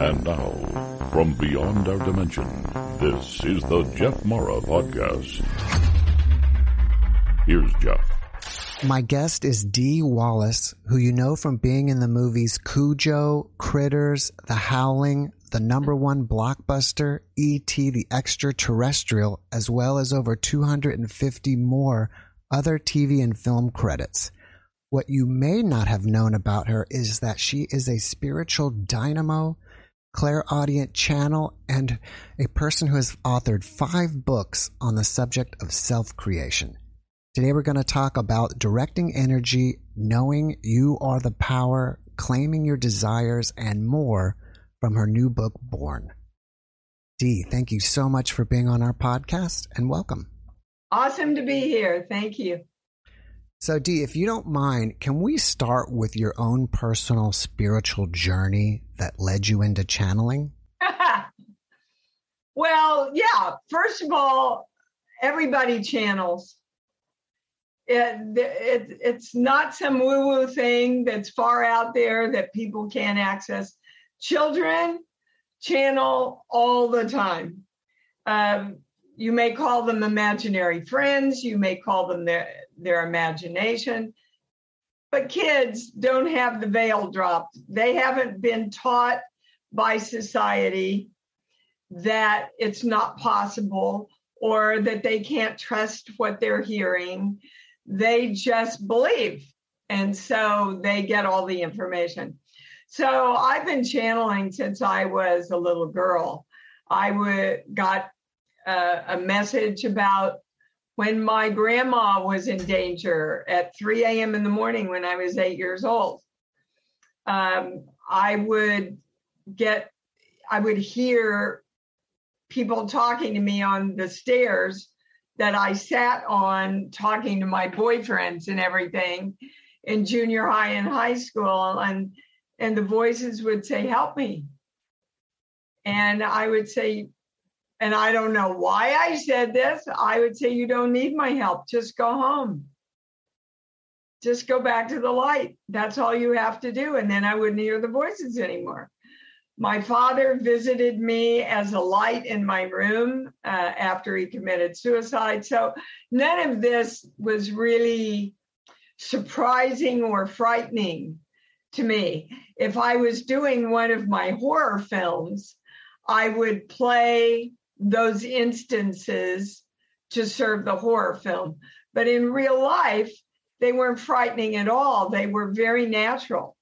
And now, from beyond our dimension, this is the Jeff Mara Podcast. Here's Jeff. My guest is Dee Wallace, who you know from being in the movies Cujo, Critters, The Howling, the number one blockbuster, E.T. the Extraterrestrial, as well as over 250 more other TV and film credits. What you may not have known about her is that she is a spiritual dynamo, clairaudient channel, and a person who has authored five books on the subject of self creation. Today we're going to talk about directing energy, knowing you are the power, claiming your desires, and more from her new book, Born. Dee, thank you so much for being on our podcast and welcome. Awesome to be here. Thank you. So, Dee, if you don't mind, can we start with your own personal spiritual journey that led you into channeling? well, yeah. First of all, everybody channels. It, it, it's not some woo woo thing that's far out there that people can't access. Children channel all the time. Um, you may call them imaginary friends, you may call them their, their imagination. But kids don't have the veil dropped. They haven't been taught by society that it's not possible or that they can't trust what they're hearing. They just believe. And so they get all the information. So I've been channeling since I was a little girl. I would got uh, a message about when my grandma was in danger at 3 a.m. in the morning when I was eight years old. Um, I would get, I would hear people talking to me on the stairs that I sat on talking to my boyfriends and everything in junior high and high school and and the voices would say help me and I would say and I don't know why I said this. I would say, You don't need my help. Just go home. Just go back to the light. That's all you have to do. And then I wouldn't hear the voices anymore. My father visited me as a light in my room uh, after he committed suicide. So none of this was really surprising or frightening to me. If I was doing one of my horror films, I would play those instances to serve the horror film. But in real life, they weren't frightening at all. They were very natural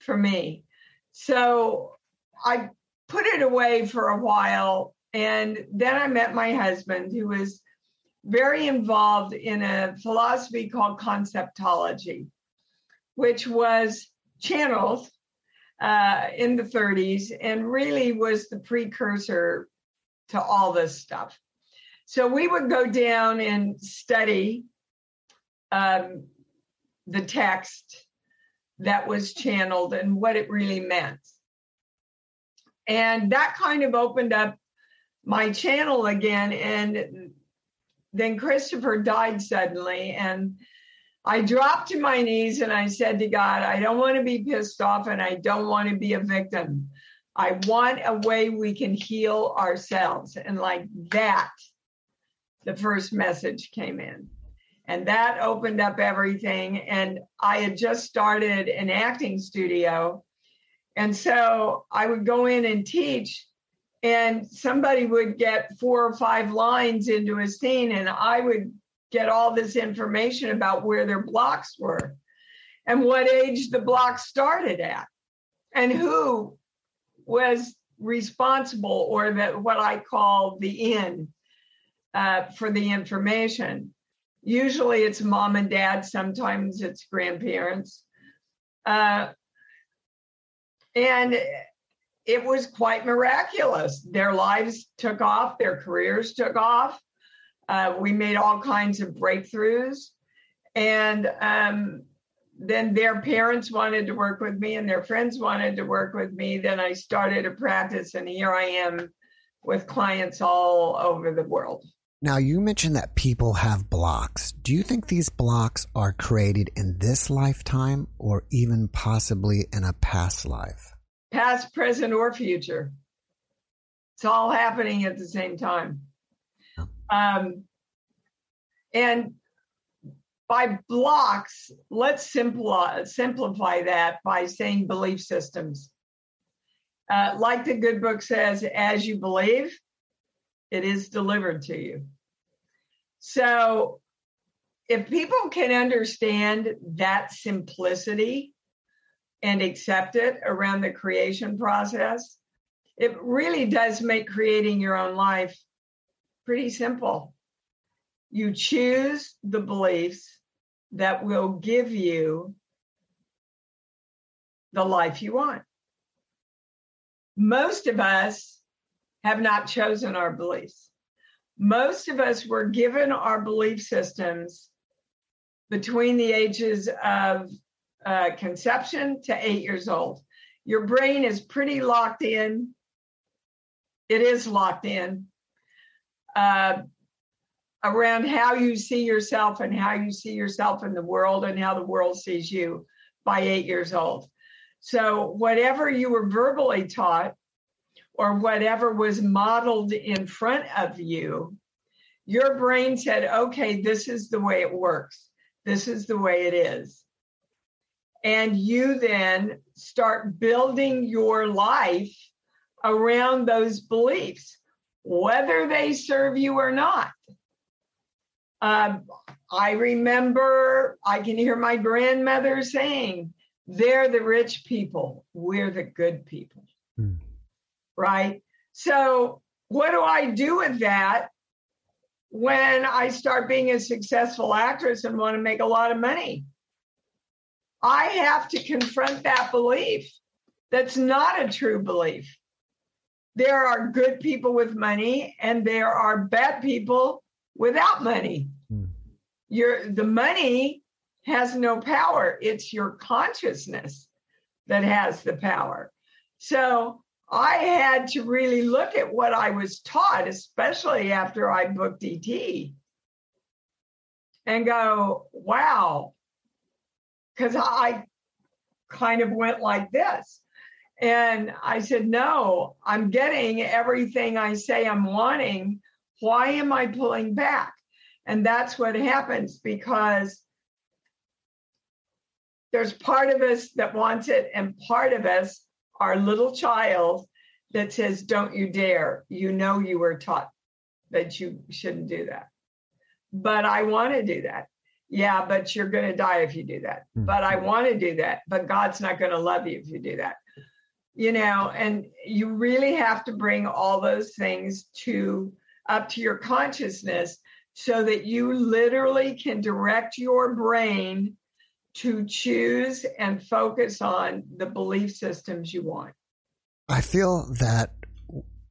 for me. So I put it away for a while. And then I met my husband, who was very involved in a philosophy called conceptology, which was channeled uh, in the 30s and really was the precursor to all this stuff. So we would go down and study um, the text that was channeled and what it really meant. And that kind of opened up my channel again. And then Christopher died suddenly. And I dropped to my knees and I said to God, I don't want to be pissed off and I don't want to be a victim. I want a way we can heal ourselves. And like that, the first message came in. And that opened up everything. And I had just started an acting studio. And so I would go in and teach, and somebody would get four or five lines into a scene, and I would get all this information about where their blocks were and what age the blocks started at and who was responsible or that what I call the in uh, for the information. Usually it's mom and dad, sometimes it's grandparents. Uh, and it was quite miraculous. Their lives took off, their careers took off. Uh, we made all kinds of breakthroughs. And um, then their parents wanted to work with me and their friends wanted to work with me. Then I started a practice, and here I am with clients all over the world. Now, you mentioned that people have blocks. Do you think these blocks are created in this lifetime or even possibly in a past life? past, present, or future. It's all happening at the same time. Um, and by blocks, let's simplify, simplify that by saying belief systems. Uh, like the good book says, as you believe, it is delivered to you. So if people can understand that simplicity and accept it around the creation process, it really does make creating your own life pretty simple. You choose the beliefs that will give you the life you want. Most of us have not chosen our beliefs. Most of us were given our belief systems between the ages of uh, conception to eight years old. Your brain is pretty locked in. It is locked in uh, around how you see yourself and how you see yourself in the world and how the world sees you by eight years old. So, whatever you were verbally taught or whatever was modeled in front of you, your brain said, okay, this is the way it works. This is the way it is. And you then start building your life around those beliefs, whether they serve you or not. Um, I remember, I can hear my grandmother saying, they're the rich people, we're the good people. Mm. Right? So, what do I do with that? when I start being a successful actress and want to make a lot of money. I have to confront that belief. That's not a true belief. There are good people with money and there are bad people without money. Hmm. Your the money has no power. It's your consciousness that has the power. So I had to really look at what I was taught, especially after I booked ET, and go, wow. Because I kind of went like this. And I said, no, I'm getting everything I say I'm wanting. Why am I pulling back? And that's what happens because there's part of us that wants it and part of us our little child that says, Don't you dare. You know you were taught that you shouldn't do that. But I want to do that. Yeah, but you're going to die if you do that. Mm-hmm. But I want to do that. But God's not going to love you if you do that. You know, and you really have to bring all those things to up to your consciousness so that you literally can direct your brain to choose and focus on the belief systems you want. I feel that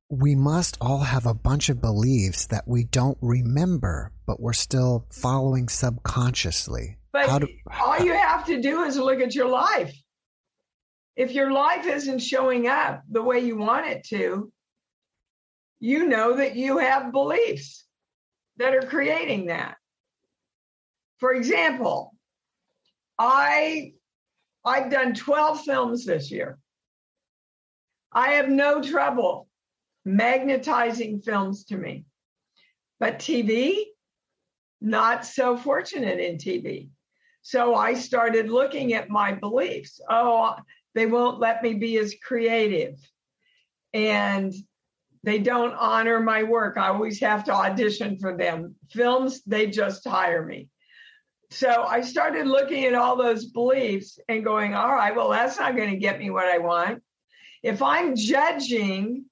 we must all have a bunch of beliefs that we don't remember, but we're still following subconsciously. But do, all you have to do is look at your life. If your life isn't showing up the way you want it to, you know that you have beliefs that are creating that. For example, I I've done 12 films this year. I have no trouble magnetizing films to me. But TV, not so fortunate in TV. So I started looking at my beliefs. Oh, they won't let me be as creative. And they don't honor my work. I always have to audition for them. Films, they just hire me so I started looking at all those beliefs and going, all right, well, that's not going to get me what I want. If I'm judging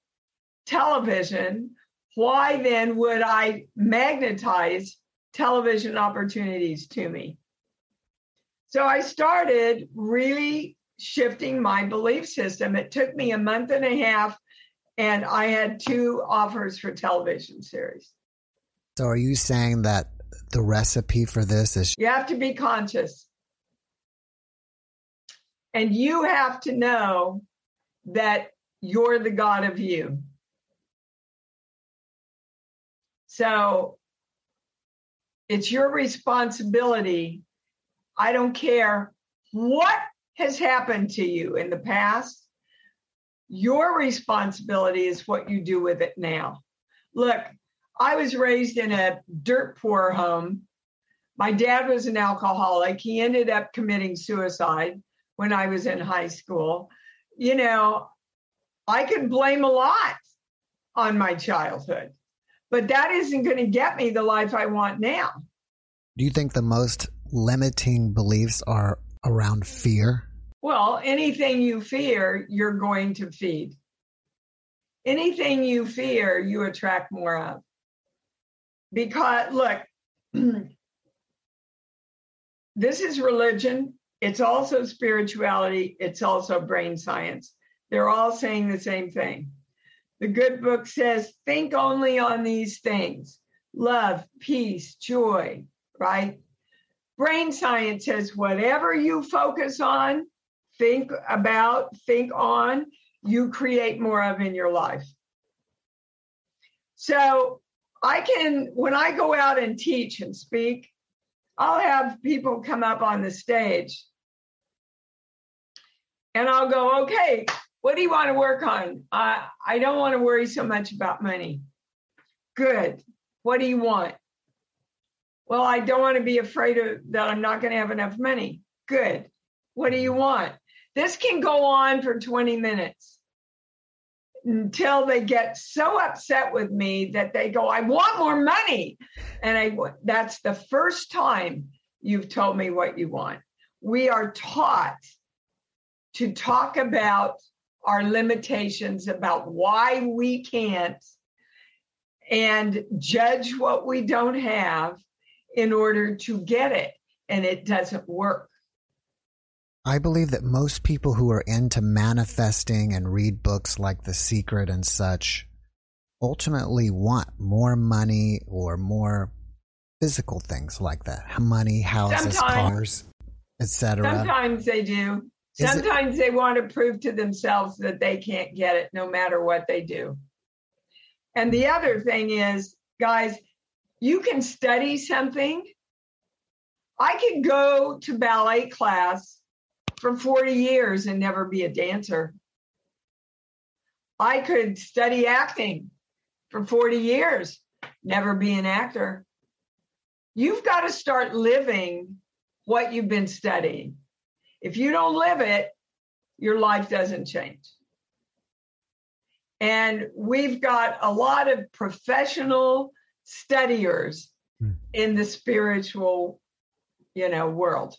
television, why then would I magnetize television opportunities to me? So I started really shifting my belief system. It took me a month and a half, and I had two offers for television series. So are you saying that the recipe for this is you have to be conscious. And you have to know that you're the God of you. So it's your responsibility. I don't care what has happened to you in the past, Your responsibility is what you do with it now. Look, I was raised in a dirt poor home. My dad was an alcoholic. He ended up committing suicide when I was in high school. You know, I can blame a lot on my childhood, but that isn't going to get me the life I want now. Do you think the most limiting beliefs are around fear? Well, anything you fear, you're going to feed. Anything you fear, you attract more of. Because, look, this is religion, it's also spirituality, it's also brain science. They're all saying the same thing. The good book says, think only on these things love, peace, joy, right? Brain science says, whatever you focus on, think about, think on, you create more of in your life. So I can, when I go out and teach and speak, I'll have people come up on the stage and I'll go, okay, what do you want to work on? Uh, I don't want to worry so much about money. Good. What do you want? Well, I don't want to be afraid of that I'm not going to have enough money. Good. What do you want? This can go on for 20 minutes until they get so upset with me that they go, I want more money. And I that's the first time you've told me what you want. We are taught to talk about our limitations, about why we can't, and judge what we don't have in order to get it. And it doesn't work. I believe that most people who are into manifesting and read books like The Secret and such ultimately want more money or more physical things like that money, houses, sometimes, cars, etc. Sometimes they do. Is sometimes it, they want to prove to themselves that they can't get it no matter what they do. And the other thing is, guys, you can study something. I could go to ballet class for 40 years and never be a dancer. I could study acting for 40 years, never be an actor. You've got to start living what you've been studying. If you don't live it, your life doesn't change. And we've got a lot of professional studiers hmm. in the spiritual, you know, world.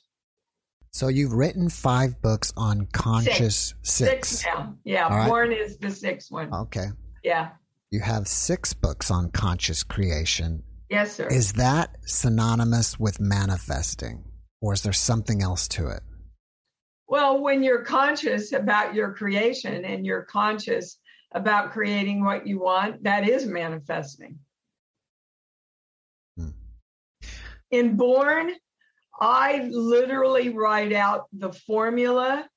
So you've written five books on conscious six. Six, now. Yeah, right. Born is the sixth one. Okay. Yeah. You have six books on conscious creation. Yes, sir. Is that synonymous with manifesting, or is there something else to it? Well, when you're conscious about your creation and you're conscious about creating what you want, that is manifesting. Hmm. In Born, I literally write out the formula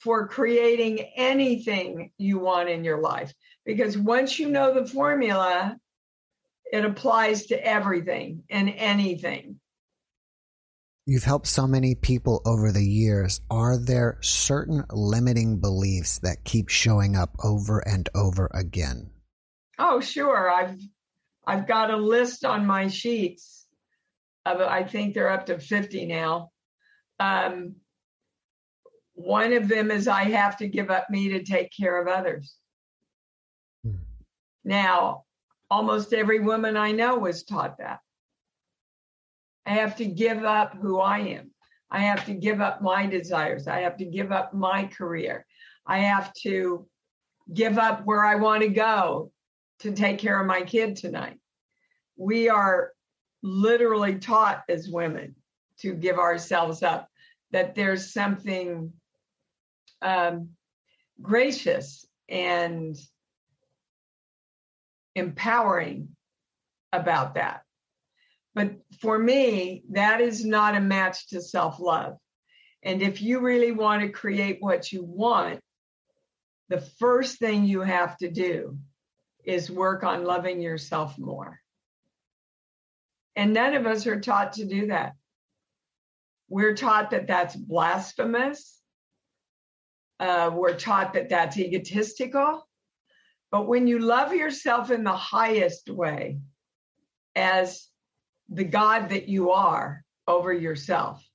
for creating anything you want in your life. Because once you know the formula, it applies to everything and anything. You've helped so many people over the years. Are there certain limiting beliefs that keep showing up over and over again? Oh, sure. I've I've got a list on my sheets I think they're up to 50 now. Um, one of them is I have to give up me to take care of others. Hmm. Now, almost every woman I know was taught that. I have to give up who I am. I have to give up my desires. I have to give up my career. I have to give up where I want to go to take care of my kid tonight. We are literally taught as women to give ourselves up, that there's something um, gracious and empowering about that. But for me, that is not a match to self love. And if you really want to create what you want, the first thing you have to do is work on loving yourself more. And none of us are taught to do that. We're taught that that's blasphemous. uh, we're taught that that's egotistical. But when you love yourself in the highest way, as the God that you are over yourself,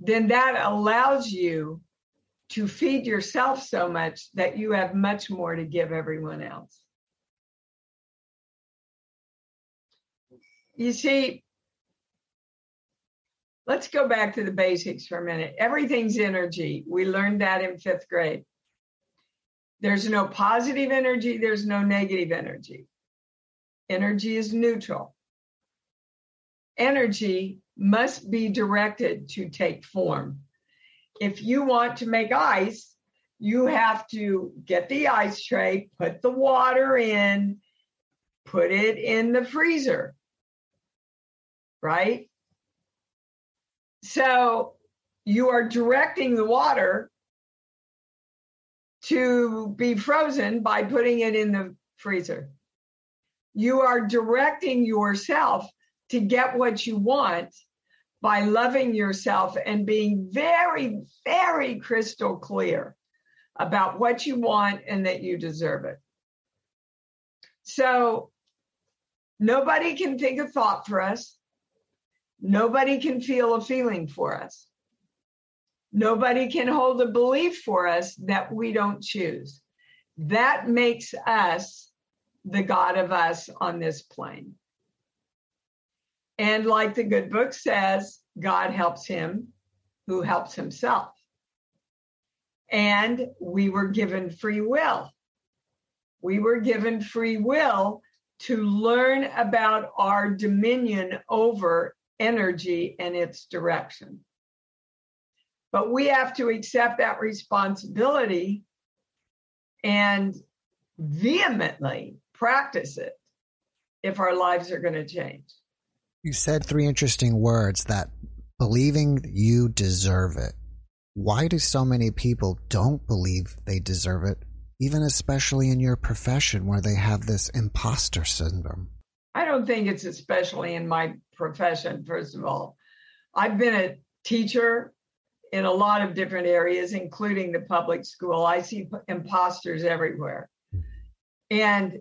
then that allows you to feed yourself so much that you have much more to give everyone else. You see, let's go back to the basics for a minute. Everything's energy. We learned that in fifth grade. There's no positive energy, there's no negative energy. Energy is neutral. Energy must be directed to take form. If you want to make ice, you have to get the ice tray, put the water in, put it in the freezer, right? So you are directing the water to be frozen by putting it in the freezer. You are directing yourself to get what you want by loving yourself and being very, very crystal clear about what you want and that you deserve it. So nobody can think a thought for us. Nobody can feel a feeling for us. Nobody can hold a belief for us that we don't choose. That makes us the God of us on this plane. And like the good book says, God helps him who helps himself. And we were given free will. We were given free will to learn about our dominion over energy and its direction. But we have to accept that responsibility and vehemently practice it if our lives are going to change. You said three interesting words that believing you deserve it. Why do so many people don't believe they deserve it, even especially in your profession where they have this imposter syndrome? I don't think it's especially in my profession, first of all. I've been a teacher in a lot of different areas, including the public school. I see imposters everywhere. And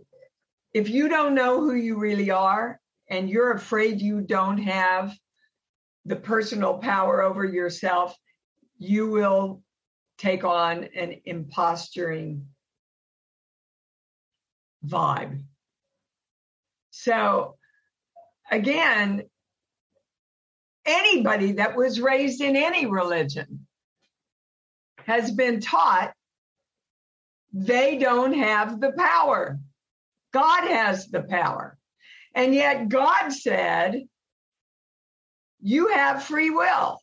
if you don't know who you really are and you're afraid you don't have the personal power over yourself, you will take on an imposturing vibe. So, again, anybody that was raised in any religion has been taught they don't have the power. God has the power. And yet God said, You have free will.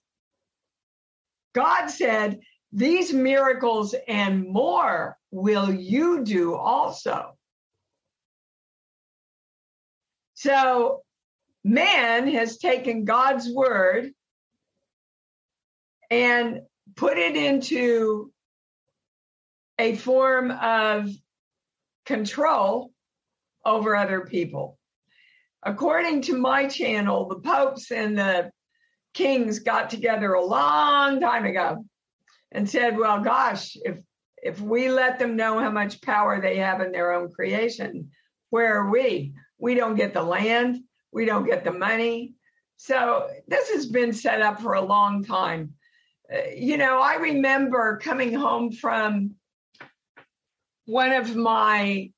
God said, These miracles and more will you do also. So man has taken God's word and put it into a form of control over other people. According to my channel, the popes and the kings got together a long time ago and said, well, gosh, if if we let them know how much power they have in their own creation, where are we? We don't get the land, we don't get the money. So this has been set up for a long time. Uh, you know, I remember coming home from one of my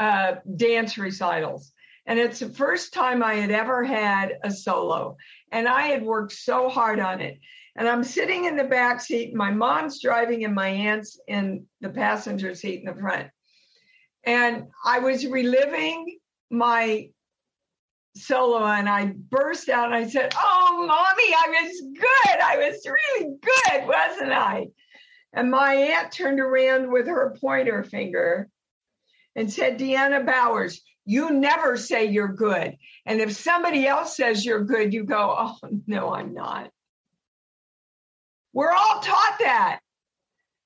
uh, dance recitals. And it's the first time I had ever had a solo. And I had worked so hard on it. And I'm sitting in the back seat, my mom's driving, and my aunt's in the passenger seat in the front. And I was reliving my solo and I burst out and I said, Oh, mommy, I was good. I was really good, wasn't I? And my aunt turned around with her pointer finger and said, Deanna Bowers, you never say you're good. And if somebody else says you're good, you go, Oh, no, I'm not. We're all taught that.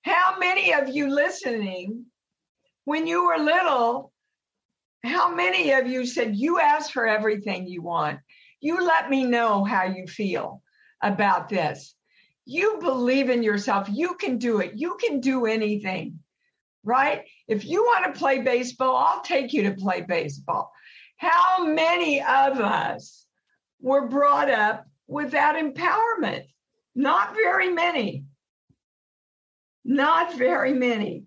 How many of you listening, when you were little, how many of you said, You ask for everything you want? You let me know how you feel about this. you believe in yourself. You can do it. You can do anything, right? If you want to play baseball, I'll take you to play baseball. How many of us were brought up with that empowerment? Not very many. Not very many.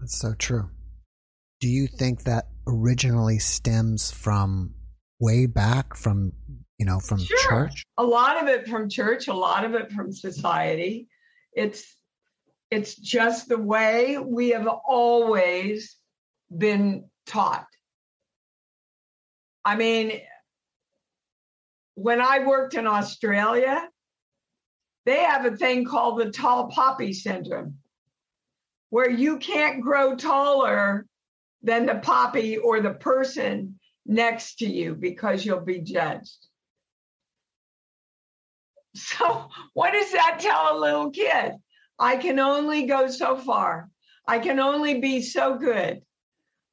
That's so true. Do you think that originally stems from way back from you know, from sure. church? A lot of it from church, a lot of it from society. It's it's just the way we have always been taught. I mean, when I worked in Australia, they have a thing called the tall poppy syndrome, where you can't grow taller than the poppy or the person next to you because you'll be judged. So, what does that tell a little kid? I can only go so far. I can only be so good.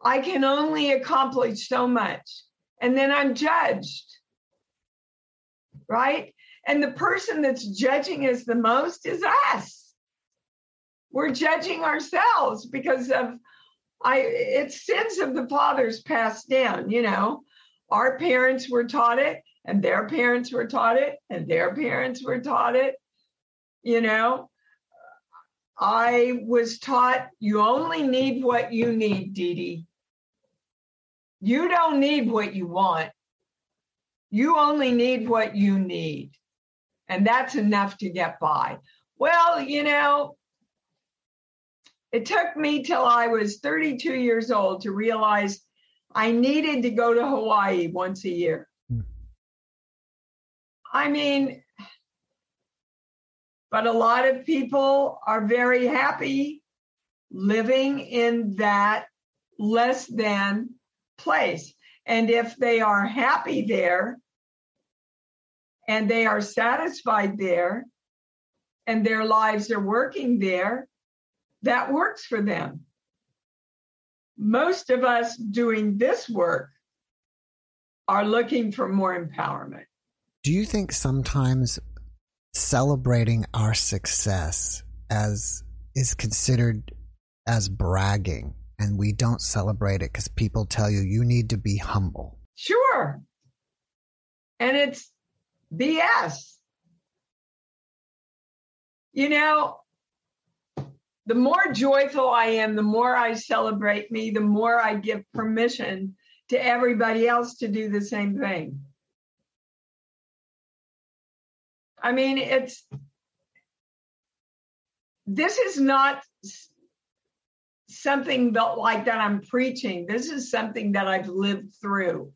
I can only accomplish so much. And then I'm judged. Right? And the person that's judging us the most is us. We're judging ourselves because of I it's sins of the fathers passed down, you know. Our parents were taught it and their parents were taught it and their parents were taught it you know i was taught you only need what you need Dee Dee. you don't need what you want you only need what you need and that's enough to get by well you know it took me till i was 32 years old to realize i needed to go to hawaii once a year hmm. I mean, but a lot of people are very happy living in that less than place. And if they are happy there and they are satisfied there and their lives are working there, that works for them. Most of us doing this work are looking for more empowerment. Do you think sometimes celebrating our success as is considered as bragging and we don't celebrate it because people tell you you need to be humble? Sure. And it's BS. You know, the more joyful I am, the more I celebrate me, the more I give permission to everybody else to do the same thing. I mean, it's this is not something that like that I'm preaching. This is something that I've lived through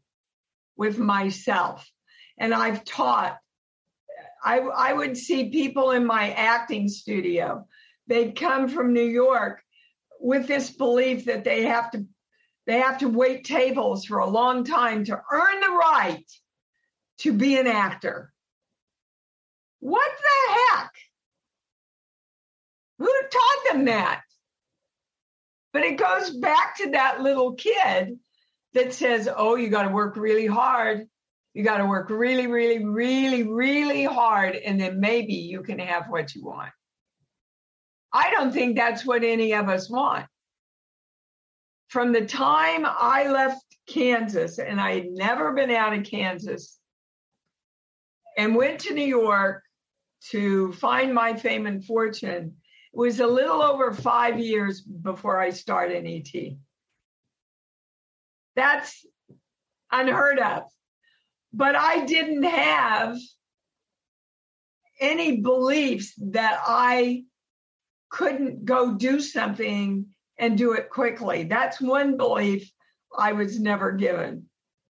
with myself. And I've taught. I, I would see people in my acting studio. They'd come from New York with this belief that they have to they have to wait tables for a long time to earn the right to be an actor. What the heck? Who taught them that? But it goes back to that little kid that says, oh, you got to work really hard. You got to work really, really, really, really hard. And then maybe you can have what you want. I don't think that's what any of us want. From the time I left Kansas, and I had never been out of Kansas, and went to New York to find my fame and fortune it was a little over five years before I started ET. That's unheard of. But I didn't have any beliefs that I couldn't go do something and do it quickly. That's one belief I was never given.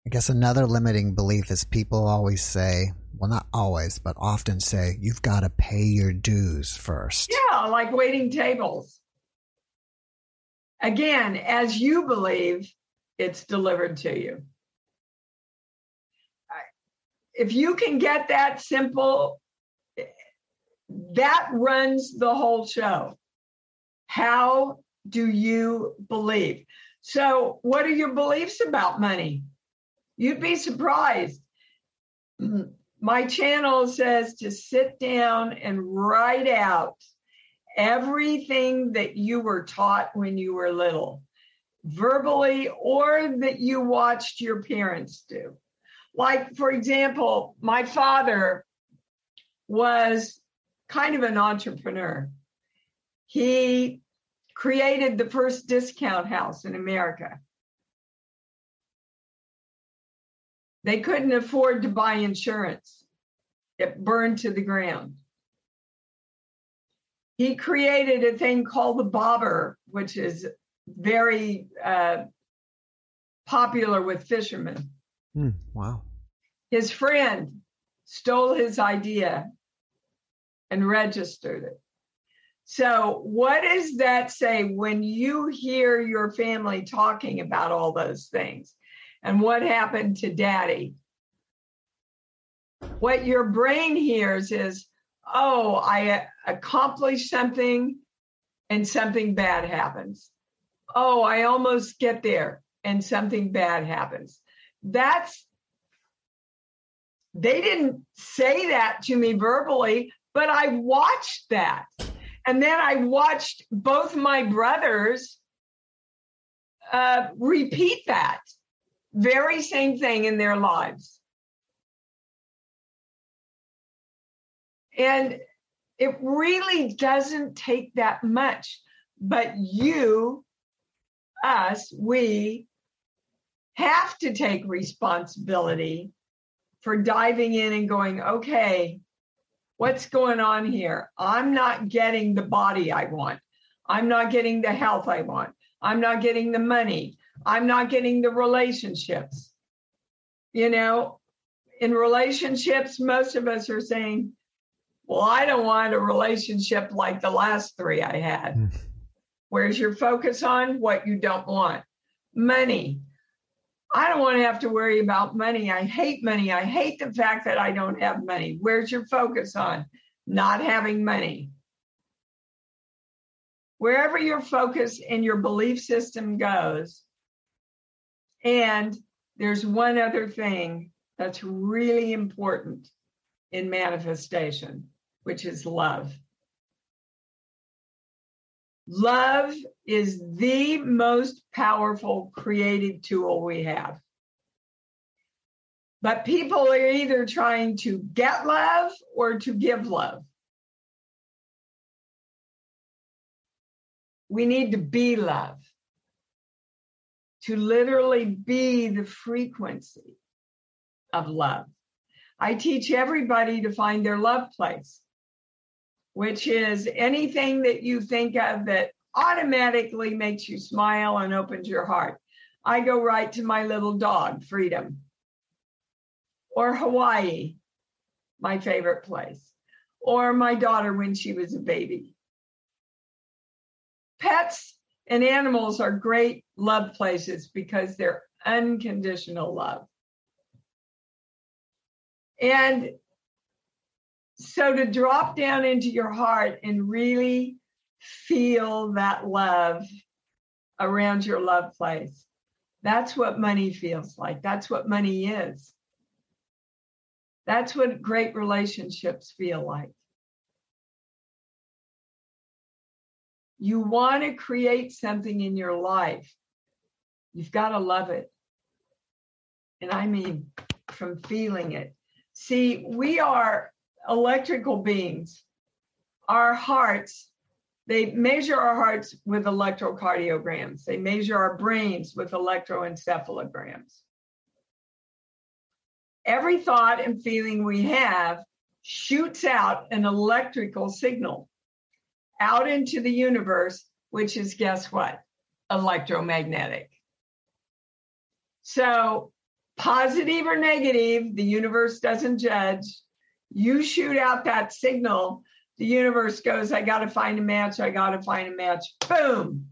I guess another limiting belief is people always say, well, not always, but often say, you've got to pay your dues first. Yeah, like waiting tables. Again, as you believe, it's delivered to you. If you can get that simple, that runs the whole show. How do you believe? So, what are your beliefs about money? You'd be surprised my channel says to sit down and write out everything that you were taught when you were little, verbally, or that you watched your parents do. Like, for example, my father was kind of an entrepreneur. He created the first discount house in America. They couldn't afford to buy insurance. It burned to the ground. He created a thing called the bobber, which is very uh, popular with fishermen. Mm, wow. His friend stole his idea and registered it. So, what does that say when you hear your family talking about all those things? And what happened to daddy? What your brain hears is, oh, I uh, accomplished something and something bad happens. Oh, I almost get there and something bad happens. That's, they didn't say that to me verbally, but I watched that. And then I watched both my brothers uh, repeat that very same thing in their lives. And it really doesn't take that much, but you, us, we have to take responsibility for diving in and going, okay, what's going on here? I'm not getting the body I want. I'm not getting the health I want. I'm not getting the money. I'm not getting the relationships. You know, in relationships, most of us are saying, well, I don't want a relationship like the last three I had. Mm. Where's your focus on what you don't want? Money. I don't want to have to worry about money. I hate money. I hate the fact that I don't have money. Where's your focus on? Not having money. Wherever your focus and your belief system goes, and there's one other thing that's really important in manifestation, which is love. Love is the most powerful creative tool we have. But people are either trying to get love or to give love. We need to be love to literally be the frequency of love. I teach everybody to find their love place, which is anything that you think of that automatically makes you smile and opens your heart. I go right to my little dog, Freedom, or Hawaii, my favorite place, or my daughter when she was a baby. Pets and animals are great love places because they're unconditional love. And so to drop down into your heart and really feel that love around your love place, that's what money feels like. That's what money is. That's what great relationships feel like. You want to create something in your life. You've got to love it. And I mean, from feeling it. See, we are electrical beings. Our hearts, they measure our hearts with electrocardiograms, they measure our brains with electroencephalograms. Every thought and feeling we have shoots out an electrical signal out into the universe, which is guess what? Electromagnetic. So, positive or negative, the universe doesn't judge. You shoot out that signal, the universe goes, I got to find a match, I got to find a match. Boom.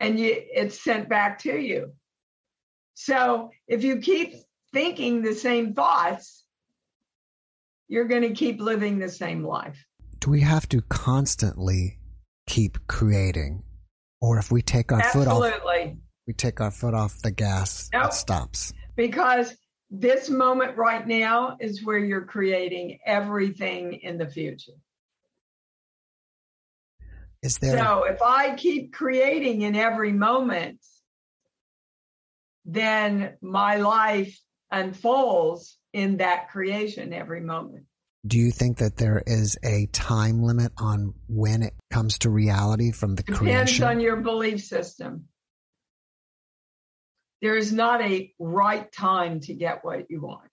And you, it's sent back to you. So, if you keep thinking the same thoughts, you're going to keep living the same life do we have to constantly keep creating? Or if we take our Absolutely. foot off we take our foot off the gas, nope. it stops. Because this moment right now is where you're creating everything in the future. Is there So if I keep creating in every moment, then my life unfolds in that creation every moment. do you think that there is a time limit on when it comes to reality from the Depends creation? Depends on your belief system. There is not a right time to get what you want.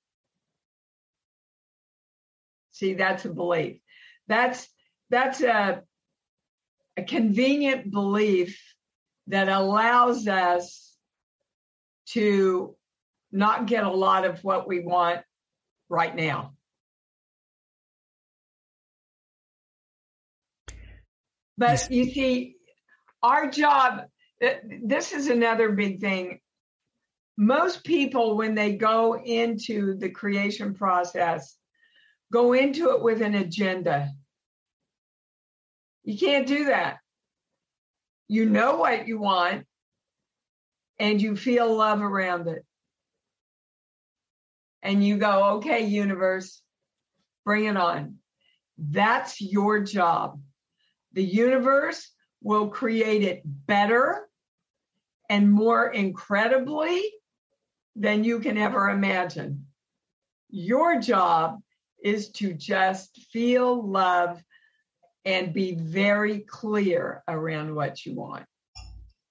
See, that's a belief. That's that's a a convenient belief that allows us to not get a lot of what we want right now. But you see, our job, this is another big thing. Most people, when they go into the creation process, go into it with an agenda. You can't do that. You know what you want, and you feel love around it. And you go, okay, universe, bring it on. That's your job. The universe will create it better and more incredibly than you can ever imagine. Your job is to just feel love and be very clear around what you want.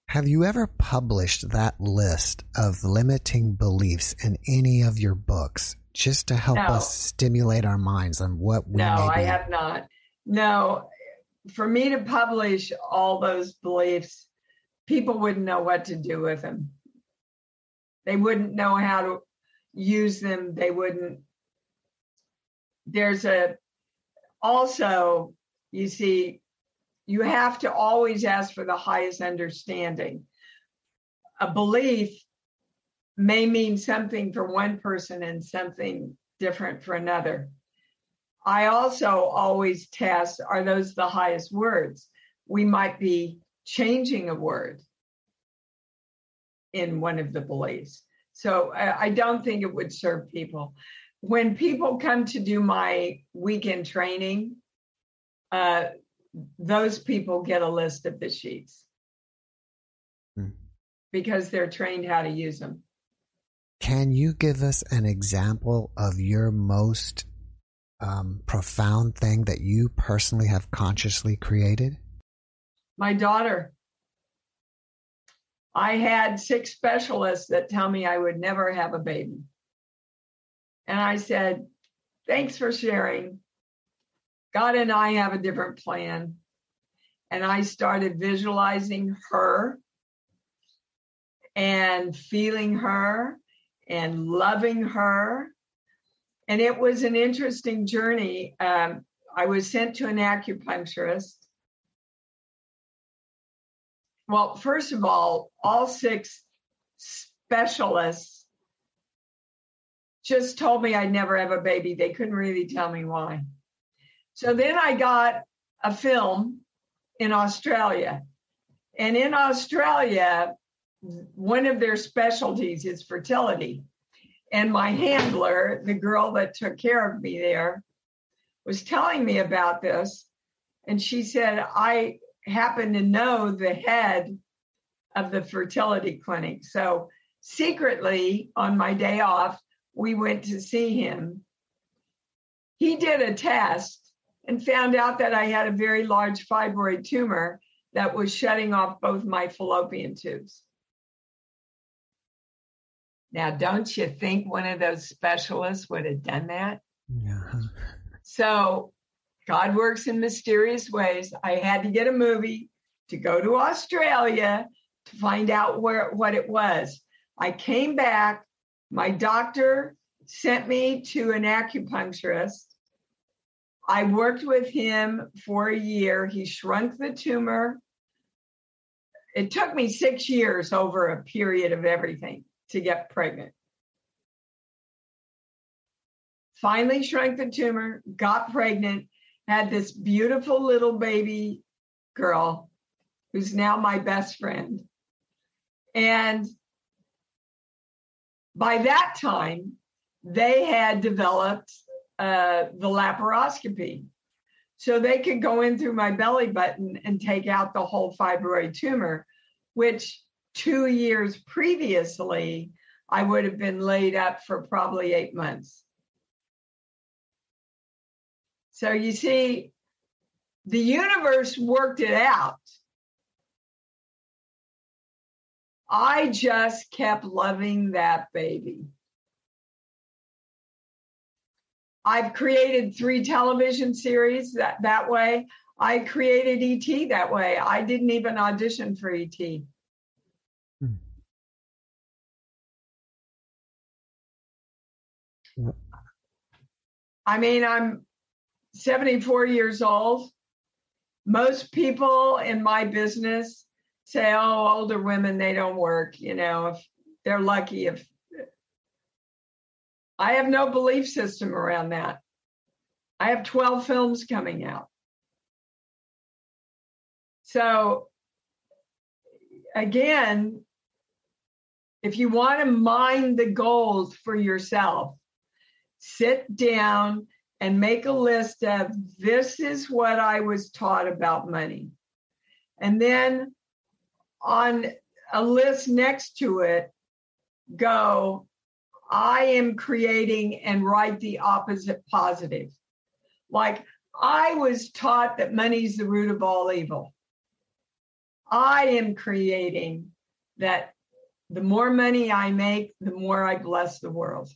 Have you ever published that list of limiting beliefs in any of your books just to help No. us stimulate our minds on what we no, I have not. No, for me to publish all those beliefs, people wouldn't know what to do with them. They wouldn't know how to use them. They wouldn't. There's a, also, you see, you have to always ask for the highest understanding. A belief may mean something for one person and something different for another. I also always test are those the highest words? We might be changing a word in one of the beliefs. So I, I don't think it would serve people. When people come to do my weekend training, uh, those people get a list of the sheets Hmm. because they're trained how to use them. Can you give us an example of your most um, profound thing that you personally have consciously created? My daughter. I had six specialists that tell me I would never have a baby. And I said, thanks for sharing. God and I have a different plan. And I started visualizing her and feeling her and loving her. And it was an interesting journey. Um, I was sent to an acupuncturist. Well, first of all, all six specialists just told me I'd never have a baby. They couldn't really tell me why. So then I got a film in Australia. And in Australia, one of their specialties is fertility. And my handler, the girl that took care of me there, was telling me about this. And she said, I happen to know the head of the fertility clinic. So secretly, on my day off, we went to see him. He did a test and found out that I had a very large fibroid tumor that was shutting off both my fallopian tubes. Now, don't you think one of those specialists would have done that? Yeah. So, God works in mysterious ways. I had to get a movie to go to Australia to find out where what it was. I came back. My doctor sent me to an acupuncturist. I worked with him for a year. He shrunk the tumor. It took me six years over a period of everything to get pregnant. Finally, shrunk the tumor, got pregnant, had this beautiful little baby girl who's now my best friend. And by that time, they had developed uh, the laparoscopy. So they could go in through my belly button and take out the whole fibroid tumor, which two years previously, I would have been laid up for probably eight months. So you see, the universe worked it out. I just kept loving that baby. I've created three television series that, that way. I created ET that way. I didn't even audition for ET. Hmm. I mean, I'm 74 years old. Most people in my business say, oh, older women, they don't work. You know, if they're lucky if I have no belief system around that. I have 12 films coming out. So, again, if you want to mine the gold for yourself, sit down and make a list of this is what I was taught about money. And then on a list next to it, go, I am creating and write the opposite positive. Like I was taught that money's the root of all evil. I am creating that the more money I make, the more I bless the world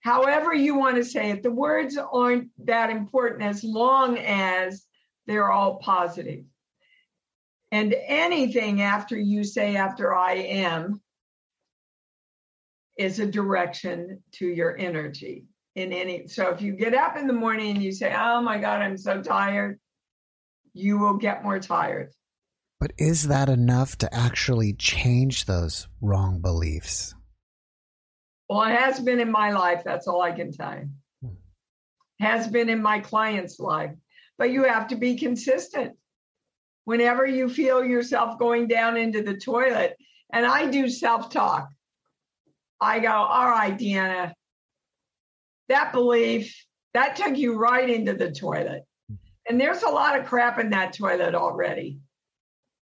however you want to say it, the words aren't that important as long as they're all positive. And anything after you say, after I am, is a direction to your energy in any. So if you get up in the morning and you say, oh my God, I'm so tired, you will get more tired. But is that enough to actually change those wrong beliefs? Well, it has been in my life. That's all I can tell you. Hmm. Has been in my client's life. But you have to be consistent. Whenever you feel yourself going down into the toilet, and I do self talk, I go, All right, Deanna, that belief, that took you right into the toilet. And there's a lot of crap in that toilet already.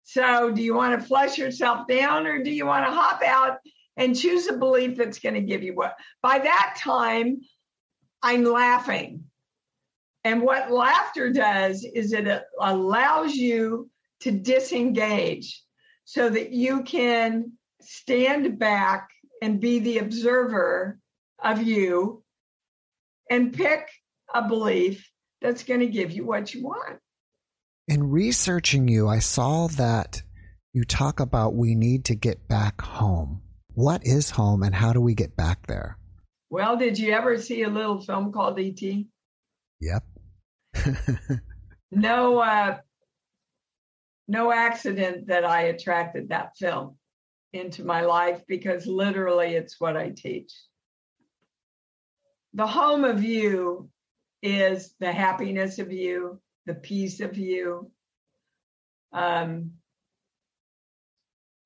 So, do you want to flush yourself down or do you want to hop out and choose a belief that's going to give you what. By that time, I'm laughing. And what laughter does is it uh, allows you to disengage so that you can stand back and be the observer of you and pick a belief that's going to give you what you want. In researching you, I saw that you talk about we need to get back home. What is home and how do we get back there? Well, did you ever see a little film called E.T.? Yep. no, uh, no accident that I attracted that film into my life because literally it's what I teach. The home of you is the happiness of you, the peace of you, um,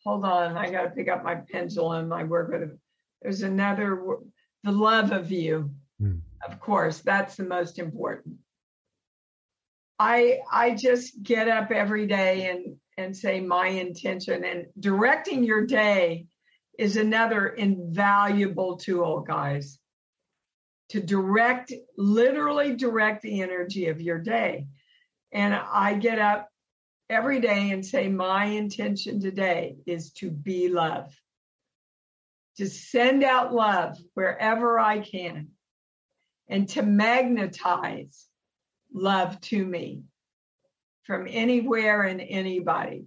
hold on, I got to pick up my pendulum. I work with, there's another, the love of you. Mm. Of course, that's the most important. I I just get up every day and and say my intention and directing your day is another invaluable tool, guys. To direct, literally direct the energy of your day. And I get up every day and say, My intention today is to be love, to send out love wherever I can, and to magnetize love to me from anywhere and anybody.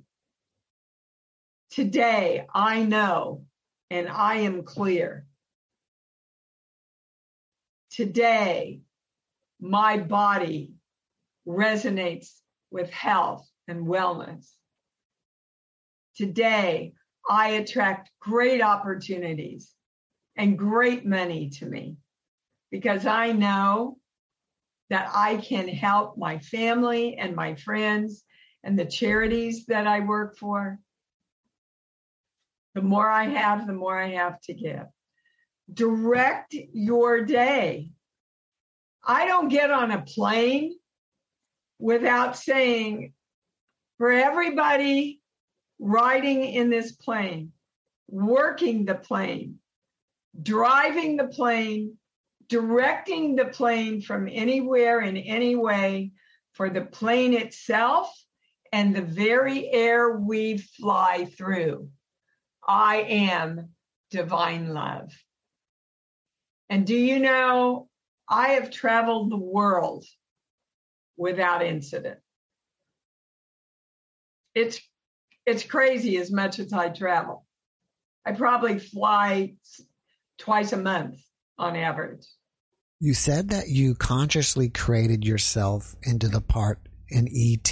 Today, I know and I am clear. Today, my body resonates with health and wellness. Today, I attract great opportunities and great money to me because I know that I can help my family and my friends and the charities that I work for. The more I have, the more I have to give. direct your day. I don't get on a plane without saying, for everybody riding in this plane, working the plane, driving the plane, directing the plane from anywhere in any way for the plane itself and the very air we fly through. I am divine love. And do you know, I have traveled the world without incident. It's it's crazy as much as I travel. I probably fly twice a month on average. You said that you consciously created yourself into the part in ET.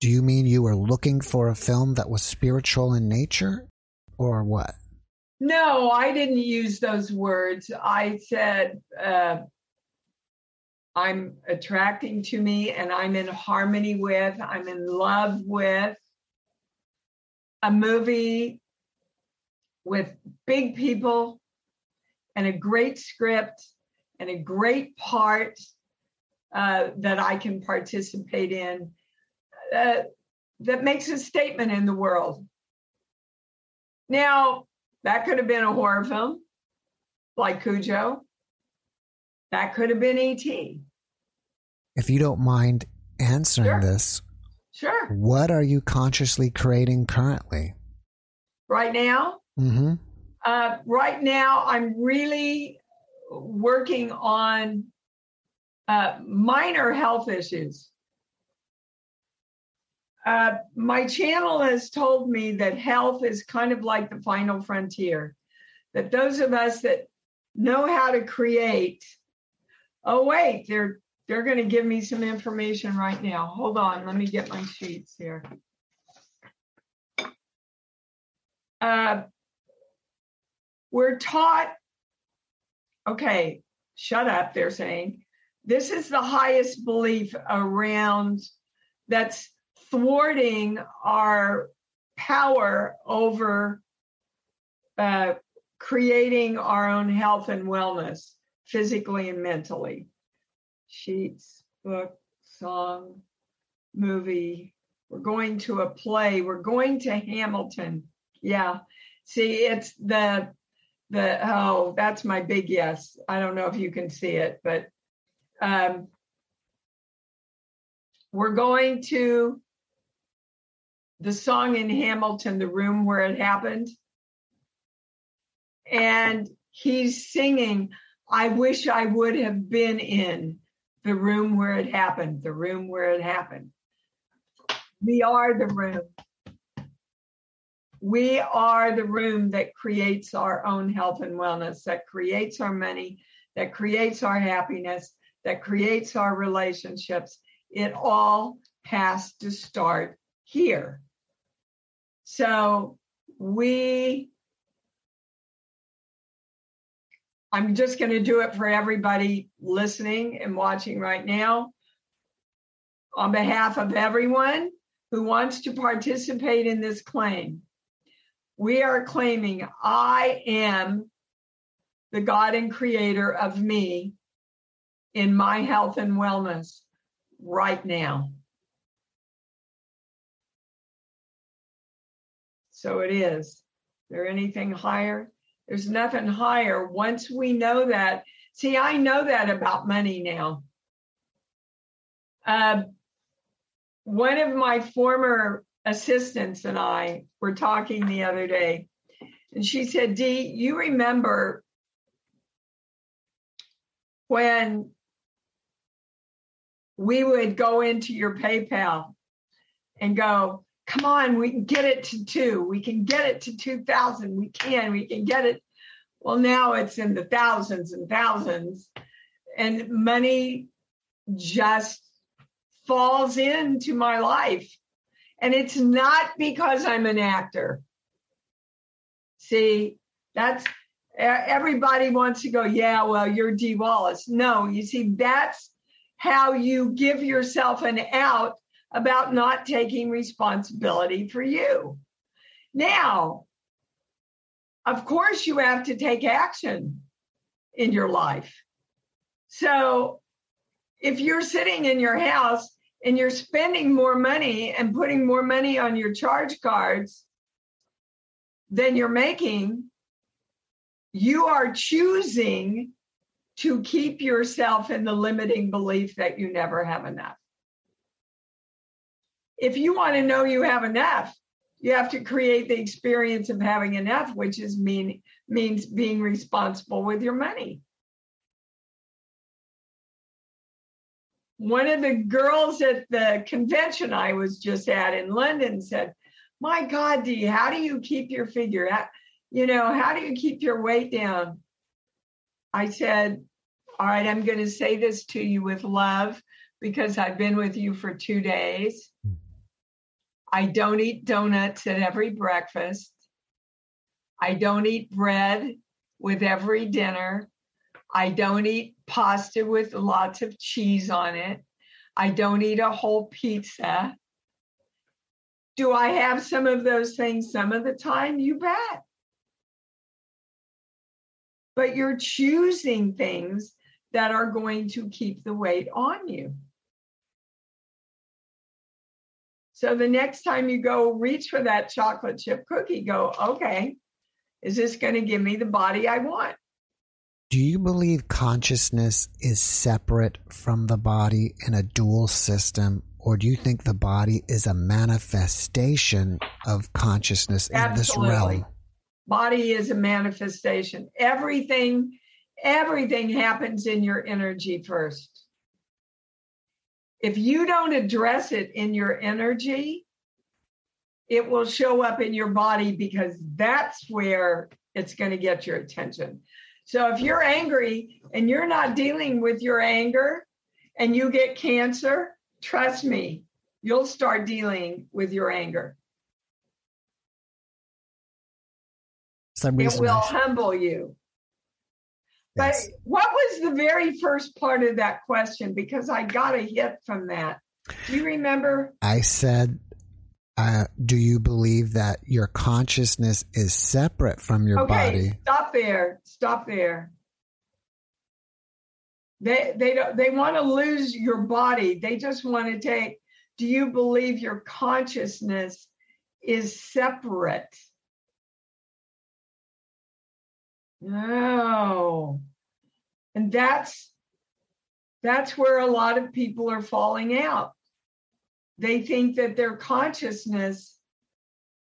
Do you mean you were looking for a film that was spiritual in nature or what? No, I didn't use those words. I said, uh, I'm attracting to me and I'm in harmony with, I'm in love with a movie with big people and a great script and a great part uh, that I can participate in uh, that makes a statement in the world. Now, that could have been a horror film like Cujo. That could have been E.T. If you don't mind answering Sure. this, Sure. what are you consciously creating currently? Right now, Mm-hmm. uh, right now, I'm really working on uh, minor health issues. Uh, my channel has told me that health is kind of like the final frontier. That those of us that know how to create, oh wait, they're they're going to give me some information right now. Hold on, let me get my sheets here. Uh, we're taught, okay, shut up, they're saying. This is the highest belief around that's thwarting our power over uh, creating our own health and wellness, physically and mentally. Sheets, book, song, movie. We're going to a play. We're going to Hamilton. Yeah. See, it's the the oh, that's my big yes. I don't know if you can see it, but um, we're going to the song in Hamilton, the room where it happened. And he's singing, I wish I would have been in the room where it happened, the room where it happened. We are the room. We are the room that creates our own health and wellness, that creates our money, that creates our happiness, that creates our relationships. It all has to start here. So we, I'm just going to do it for everybody listening and watching right now. On behalf of everyone who wants to participate in this claim, we are claiming I am the God and creator of me in my health and wellness right now. So it is. Is there anything higher? There's nothing higher. Once we know that, see, I know that about money now. Uh, one of my former assistants and I were talking the other day, and she said, Dee, you remember when we would go into your PayPal and go, come on, we can get it to two. We can get it to 2000. We can, we can get it. Well, now it's in the thousands and thousands, and money just falls into my life. And it's not because I'm an actor. See, that's everybody wants to go, yeah, well, you're Dee Wallace. No, you see, that's how you give yourself an out about not taking responsibility for you. Now, of course you have to take action in your life. So if you're sitting in your house and you're spending more money and putting more money on your charge cards than you're making, you are choosing to keep yourself in the limiting belief that you never have enough. If you want to know you have enough, you have to create the experience of having enough, which is mean means being responsible with your money. One of the girls at the convention I was just at in London said, My God, Dee, how do you keep your figure? How, you know, how do you keep your weight down? I said, All right, I'm going to say this to you with love because I've been with you for two days. Hmm. I don't eat donuts at every breakfast. I don't eat bread with every dinner. I don't eat pasta with lots of cheese on it. I don't eat a whole pizza. Do I have some of those things some of the time? You bet but you're choosing things that are going to keep the weight on you. So the next time you go reach for that chocolate chip cookie, go, okay, is this going to give me the body I want? Do you believe consciousness is separate from the body in a dual system? Or do you think the body is a manifestation of consciousness in this realm? body is a manifestation everything everything happens in your energy first if you don't address it in your energy it will show up in your body because that's where it's going to get your attention so if you're angry and you're not dealing with your anger and you get cancer trust me you'll start dealing with your anger some reason. It will humble you. Yes. But what was the very first part of that question? Because I got a hit from that. Do you remember? I said, uh, "Do you believe that your consciousness is separate from your okay, body?" Stop there. Stop there. They they don't they want to lose your body. They just want to take. Do you believe your consciousness is separate? No. And that's that's where a lot of people are falling out. They think that their consciousness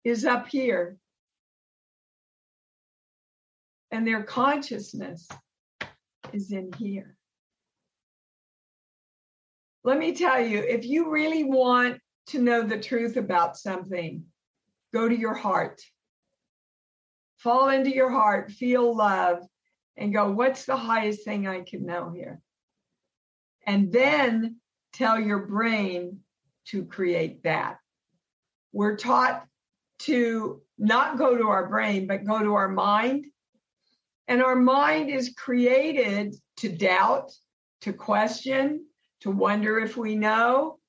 is up here. And their consciousness is in here. Let me tell you, if you really want to know the truth about something, go to your heart fall into your heart, feel love, and go, what's the highest thing I can know here? And then tell your brain to create that. We're taught to not go to our brain, but go to our mind. And our mind is created to doubt, to question, to wonder if we know.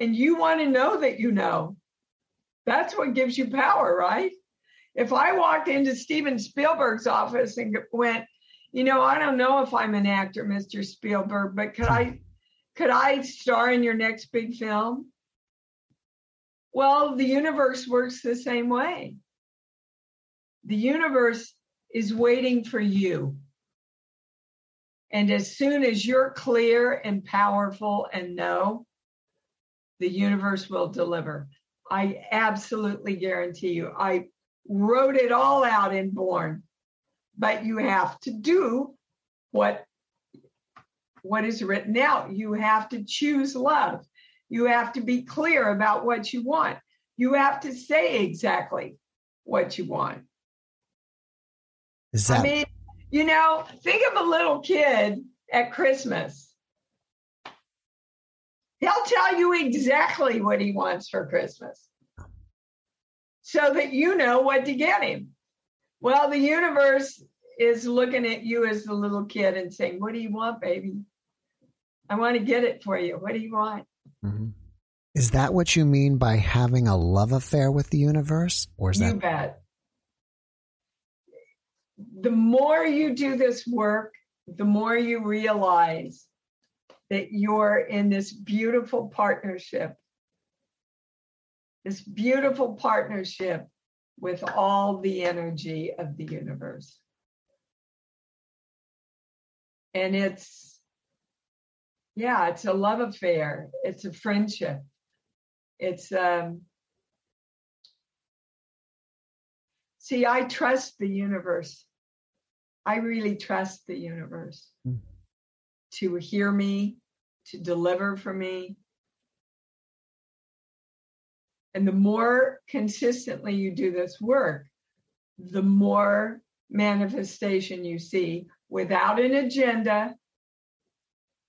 And you want to know that you know. That's what gives you power, right? If I walked into Steven Spielberg's office and went, you know, I don't know if I'm an actor, Mr. Spielberg, but could I could I star in your next big film? Well, the universe works the same way. The universe is waiting for you. And as soon as you're clear and powerful and know, the universe will deliver. I absolutely guarantee you. I wrote it all out in Born. But you have to do what what is written out. You have to choose love. You have to be clear about what you want. You have to say exactly what you want. That- I mean, you know, think of a little kid at Christmas. He'll tell you exactly what he wants for Christmas so that you know what to get him. Well, the universe is looking at you as the little kid and saying, What do you want, baby? I want to get it for you. What do you want? Mm-hmm. Is that what you mean by having a love affair with the universe? Or is you that bet. the more you do this work, the more you realize that you're in this beautiful partnership, this beautiful partnership with all the energy of the universe. And it's, yeah, it's a love affair, it's a friendship. It's, um, see, I trust the universe. I really trust the universe mm. to hear me, to deliver for me. And the more consistently you do this work, the more manifestation you see without an agenda.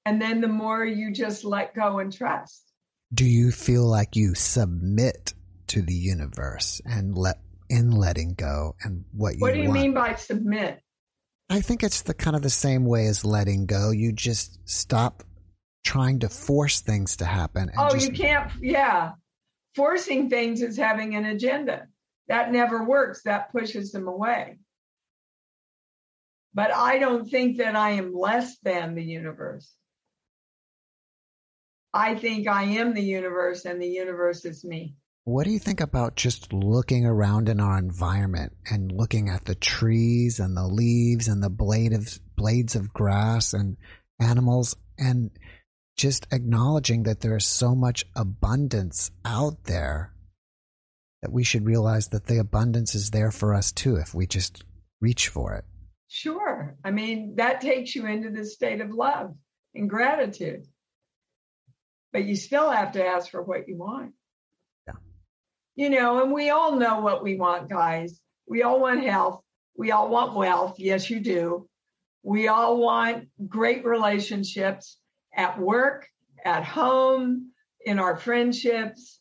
And then the more you just let go and trust. Do you feel like you submit to the universe and let in letting go and what you What do you want? mean by submit? I think it's the kind of the same way as letting go. You just stop trying to force things to happen. oh, just, you can't. Yeah, forcing things is having an agenda. That never works. That pushes them away. But I don't think that I am less than the universe. I think I am the universe and the universe is me. What do you think about just looking around in our environment and looking at the trees and the leaves and the blade of blades of grass and animals and just acknowledging that there is so much abundance out there that we should realize that the abundance is there for us too if we just reach for it. Sure. I mean, that takes you into the state of love and gratitude. But you still have to ask for what you want Yeah. you know, and we all know what we want, guys. We all want health. We all want wealth. Yes, you do. We all want great relationships at work, at home, in our friendships.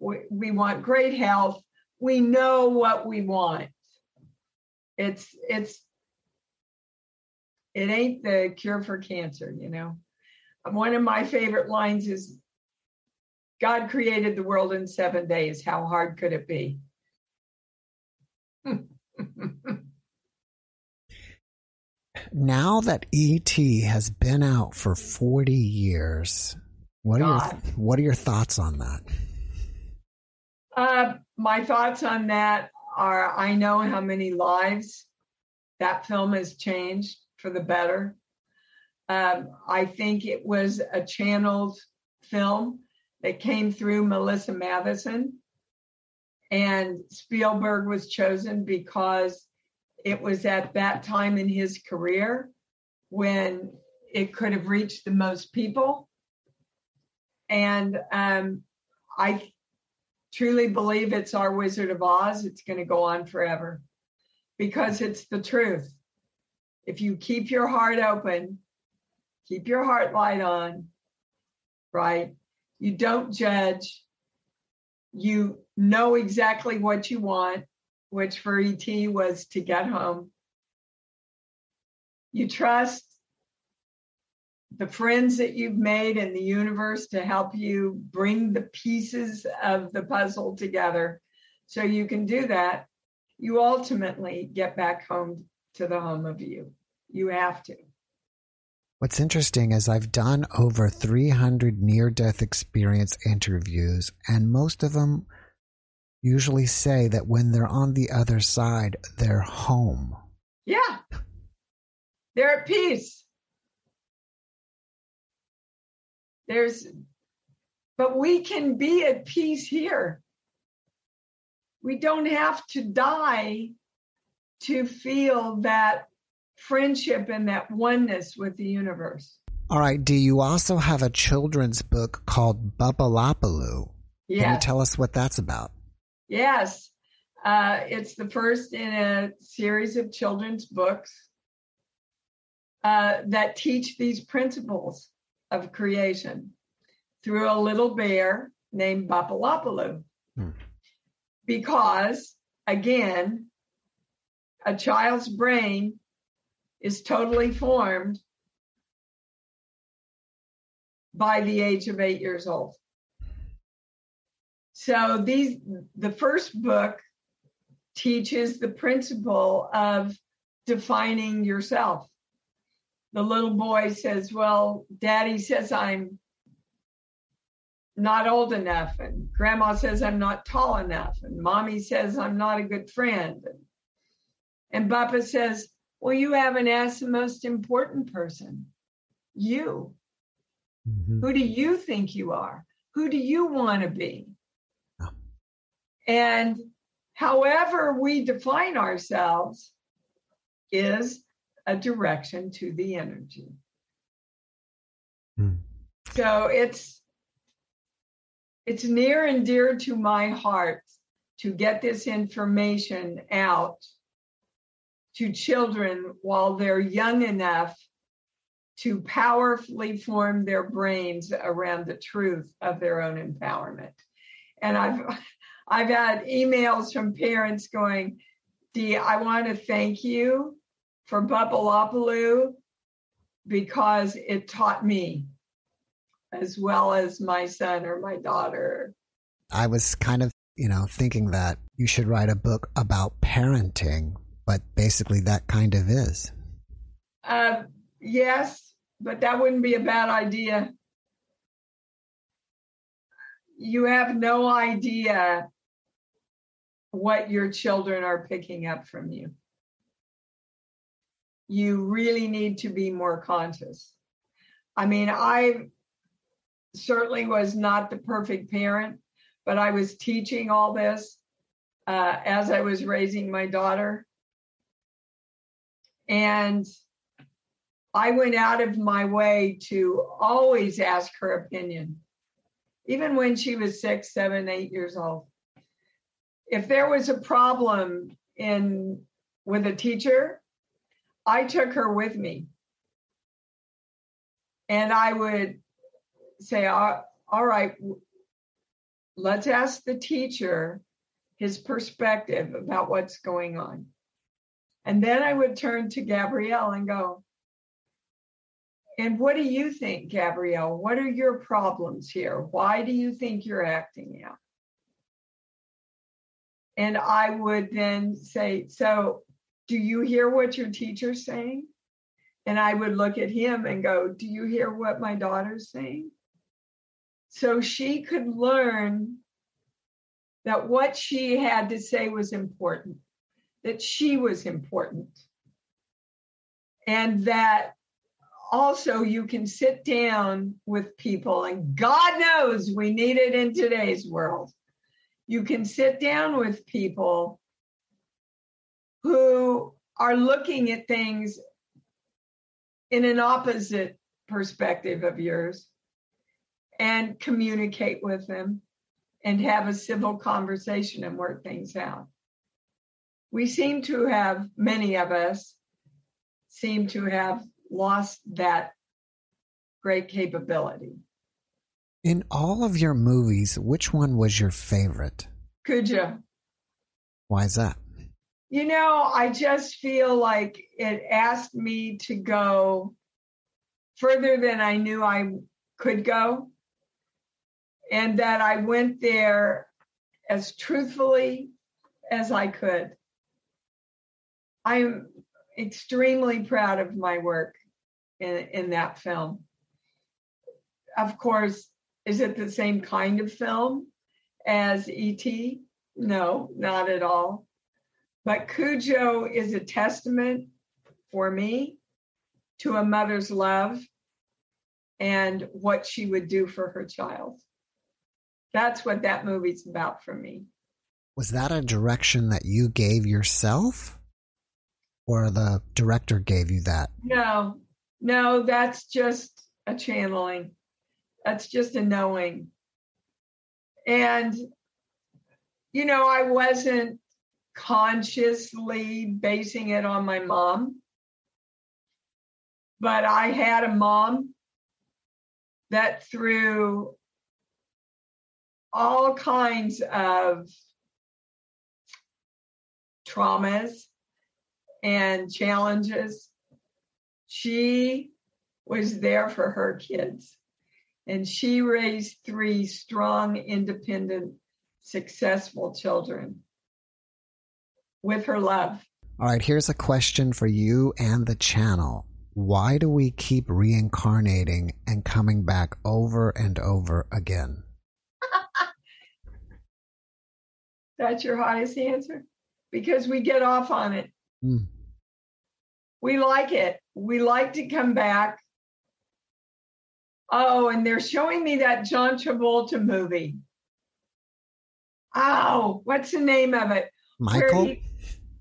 We, we want great health. We know what we want. It's, it's, it ain't the cure for cancer, you know. One of my favorite lines is God created the world in seven days. How hard could it be? Hmm. Now that ET has been out for 40 years, what are, your, what are your thoughts on that? Uh, my thoughts on that are I know how many lives that film has changed for the better. Um, I think it was a channeled film that came through Melissa Mathison. And Spielberg was chosen because it was at that time in his career when it could have reached the most people. And um, I truly believe it's our Wizard of Oz. It's going to go on forever because it's the truth. If you keep your heart open, keep your heart light on, right? You don't judge. You know exactly what you want, which for ET was to get home. You trust the friends that you've made in the universe to help you bring the pieces of the puzzle together so you can do that. You ultimately get back home to the home of you. You have to. What's interesting is I've done over 300 near death experience interviews, and most of them usually say that when they're on the other side, they're home. Yeah. They're at peace. There's, but we can be at peace here. We don't have to die to feel that friendship and that oneness with the universe. All right. Do you also have a children's book called Bubbalopaloo? Yes. Can you tell us what that's about? Yes. Uh, it's the first in a series of children's books uh, that teach these principles of creation through a little bear named Bubbalopaloo. Hmm. Because, again, a child's brain is totally formed by the age of eight years old. So these the first book teaches the principle of defining yourself. The little boy says, Well, daddy says I'm not old enough, and grandma says I'm not tall enough, and mommy says I'm not a good friend. And, and Papa says, Well, you haven't asked the most important person, you. Mm-hmm. Who do you think you are? Who do you want to be? And however we define ourselves is a direction to the energy. Mm. So it's it's near and dear to my heart to get this information out to children while they're young enough to powerfully form their brains around the truth of their own empowerment. And I've I've had emails from parents going, Dee, I want to thank you for Bubbalopaloo because it taught me as well as my son or my daughter. I was kind of, you know, thinking that you should write a book about parenting, but basically that kind of is. Uh, yes, but that wouldn't be a bad idea. You have no idea what your children are picking up from you. You really need to be more conscious. I mean, I certainly was not the perfect parent, but I was teaching all this uh, as I was raising my daughter. And I went out of my way to always ask her opinion, even when she was six, seven, eight years old. If there was a problem in with a teacher, I took her with me. And I would say, all right, let's ask the teacher his perspective about what's going on. And then I would turn to Gabrielle and go, and what do you think, Gabrielle? What are your problems here? Why do you think you're acting out? And I would then say, So, do you hear what your teacher's saying? And I would look at him and go, Do you hear what my daughter's saying? So she could learn that what she had to say was important, that she was important, and that also you can sit down with people, and God knows we need it in today's world. You can sit down with people who are looking at things in an opposite perspective of yours and communicate with them and have a civil conversation and work things out. We seem to have, many of us, seem to have lost that great capability. In all of your movies, which one was your favorite? Cujo. Why is that? You know, I just feel like it asked me to go further than I knew I could go and that I went there as truthfully as I could. I'm extremely proud of my work in, in that film. Of course, is it the same kind of film as E.T.? No, not at all. But Cujo is a testament for me to a mother's love and what she would do for her child that's what that movie's about for me. Was that a direction that you gave yourself? Or the director gave you that? No, no, that's just a channeling. That's just a knowing. And, you know, I wasn't consciously basing it on my mom, but I had a mom that through all kinds of traumas and challenges. She was there for her kids. And she raised three strong, independent, successful children with her love. All right, here's a question for you and the channel. Why do we keep reincarnating and coming back over and over again? That's your highest answer? Because we get off on it. Mm. We like it. We like to come back. Oh, and they're showing me that John Travolta movie. Oh, what's the name of it? Michael? he-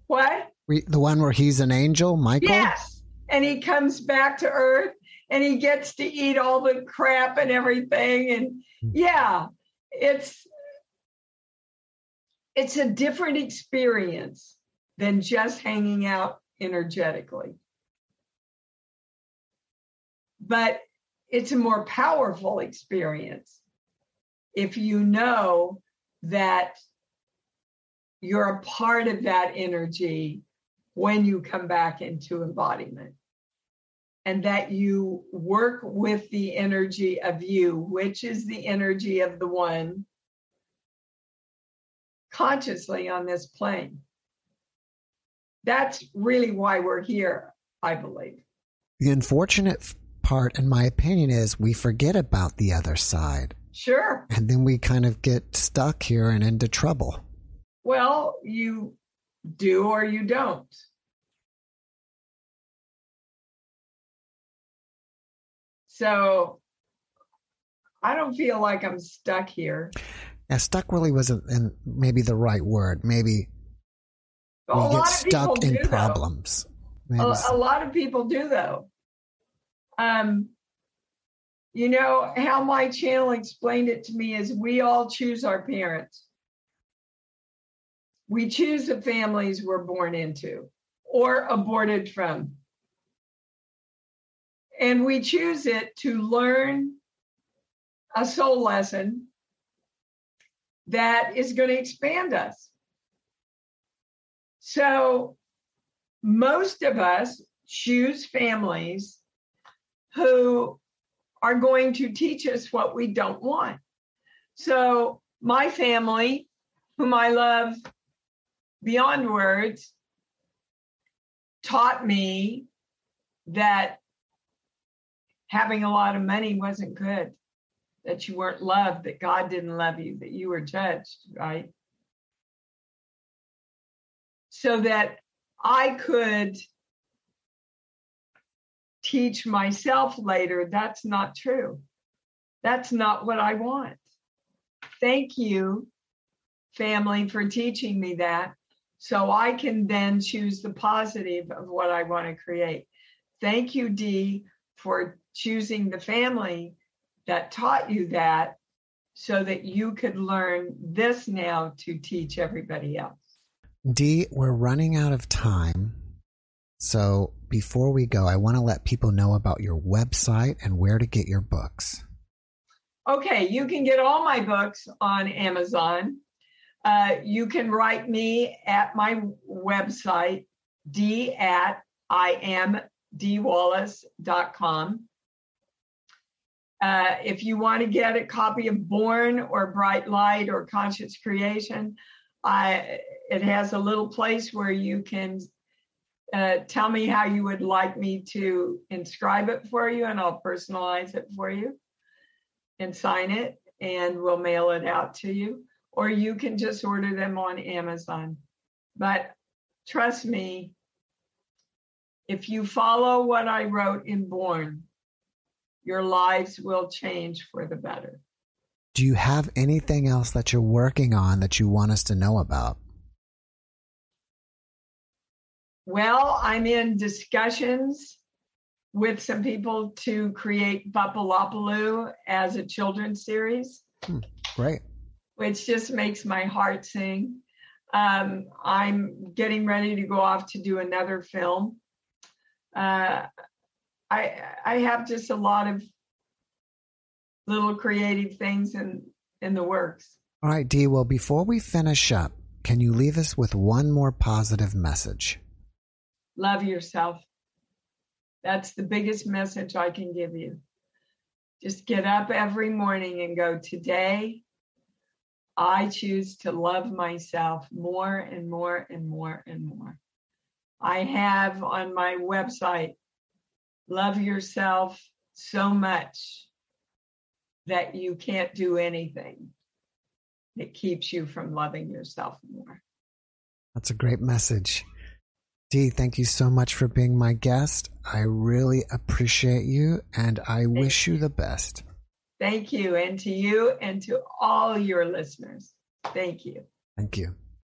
what? The one where he's an angel, Michael? Yes. And he comes back to Earth and he gets to eat all the crap and everything. And hmm. yeah, it's it's a different experience than just hanging out energetically. But it's a more powerful experience if you know that you're a part of that energy when you come back into embodiment. And that you work with the energy of you, which is the energy of the one consciously on this plane. That's really why we're here, I believe. The unfortunate part, And my opinion, is we forget about the other side. Sure. And then we kind of get stuck here and into trouble. Well, you do or you don't. So I don't feel like I'm stuck here. Yeah, stuck really wasn't in maybe the right word. Maybe A we lot get of stuck people in do, problems. A, a lot of people do, though. Um, you know how my channel explained it to me is we all choose our parents. We choose the families we're born into or aborted from. And we choose it to learn a soul lesson that is going to expand us. So, most of us choose families who are going to teach us what we don't want. So, my family, whom I love beyond words, taught me that having a lot of money wasn't good, that you weren't loved, that God didn't love you, that you were judged, right? So that I could teach myself later that's not true. That's not what I want. Thank you, family, for teaching me that so I can then choose the positive of what I want to create. Thank you, Dee, for choosing the family that taught you that so that you could learn this now to teach everybody else. Dee, we're running out of time. So before we go, I want to let people know about your website and where to get your books. Okay, you can get all my books on Amazon. Uh, you can write me at my website, d at iamdeewallace.com. Uh, if you want to get a copy of Born or Bright Light or Conscious Creation, I, it has a little place where you can uh, tell me how you would like me to inscribe it for you, and I'll personalize it for you and sign it, and we'll mail it out to you. Or you can just order them on Amazon. But trust me, if you follow what I wrote in Born, your lives will change for the better. Do you have anything else that you're working on that you want us to know about? Well, I'm in discussions with some people to create Bapalopaloo as a children's series, Great. which just makes my heart sing. Um, I'm getting ready to go off to do another film. Uh, I I have just a lot of little creative things in in the works. All right, Dee. Well, before we finish up, can you leave us with one more positive message? Love yourself. That's the biggest message I can give you. Just get up every morning and go, Today, I choose to love myself more and more and more and more. I have on my website, love yourself so much that you can't do anything that keeps you from loving yourself more. That's a great message. Dee, thank you so much for being my guest. I really appreciate you and I thank wish you the best. Thank you. And to you and to all your listeners. Thank you. Thank you.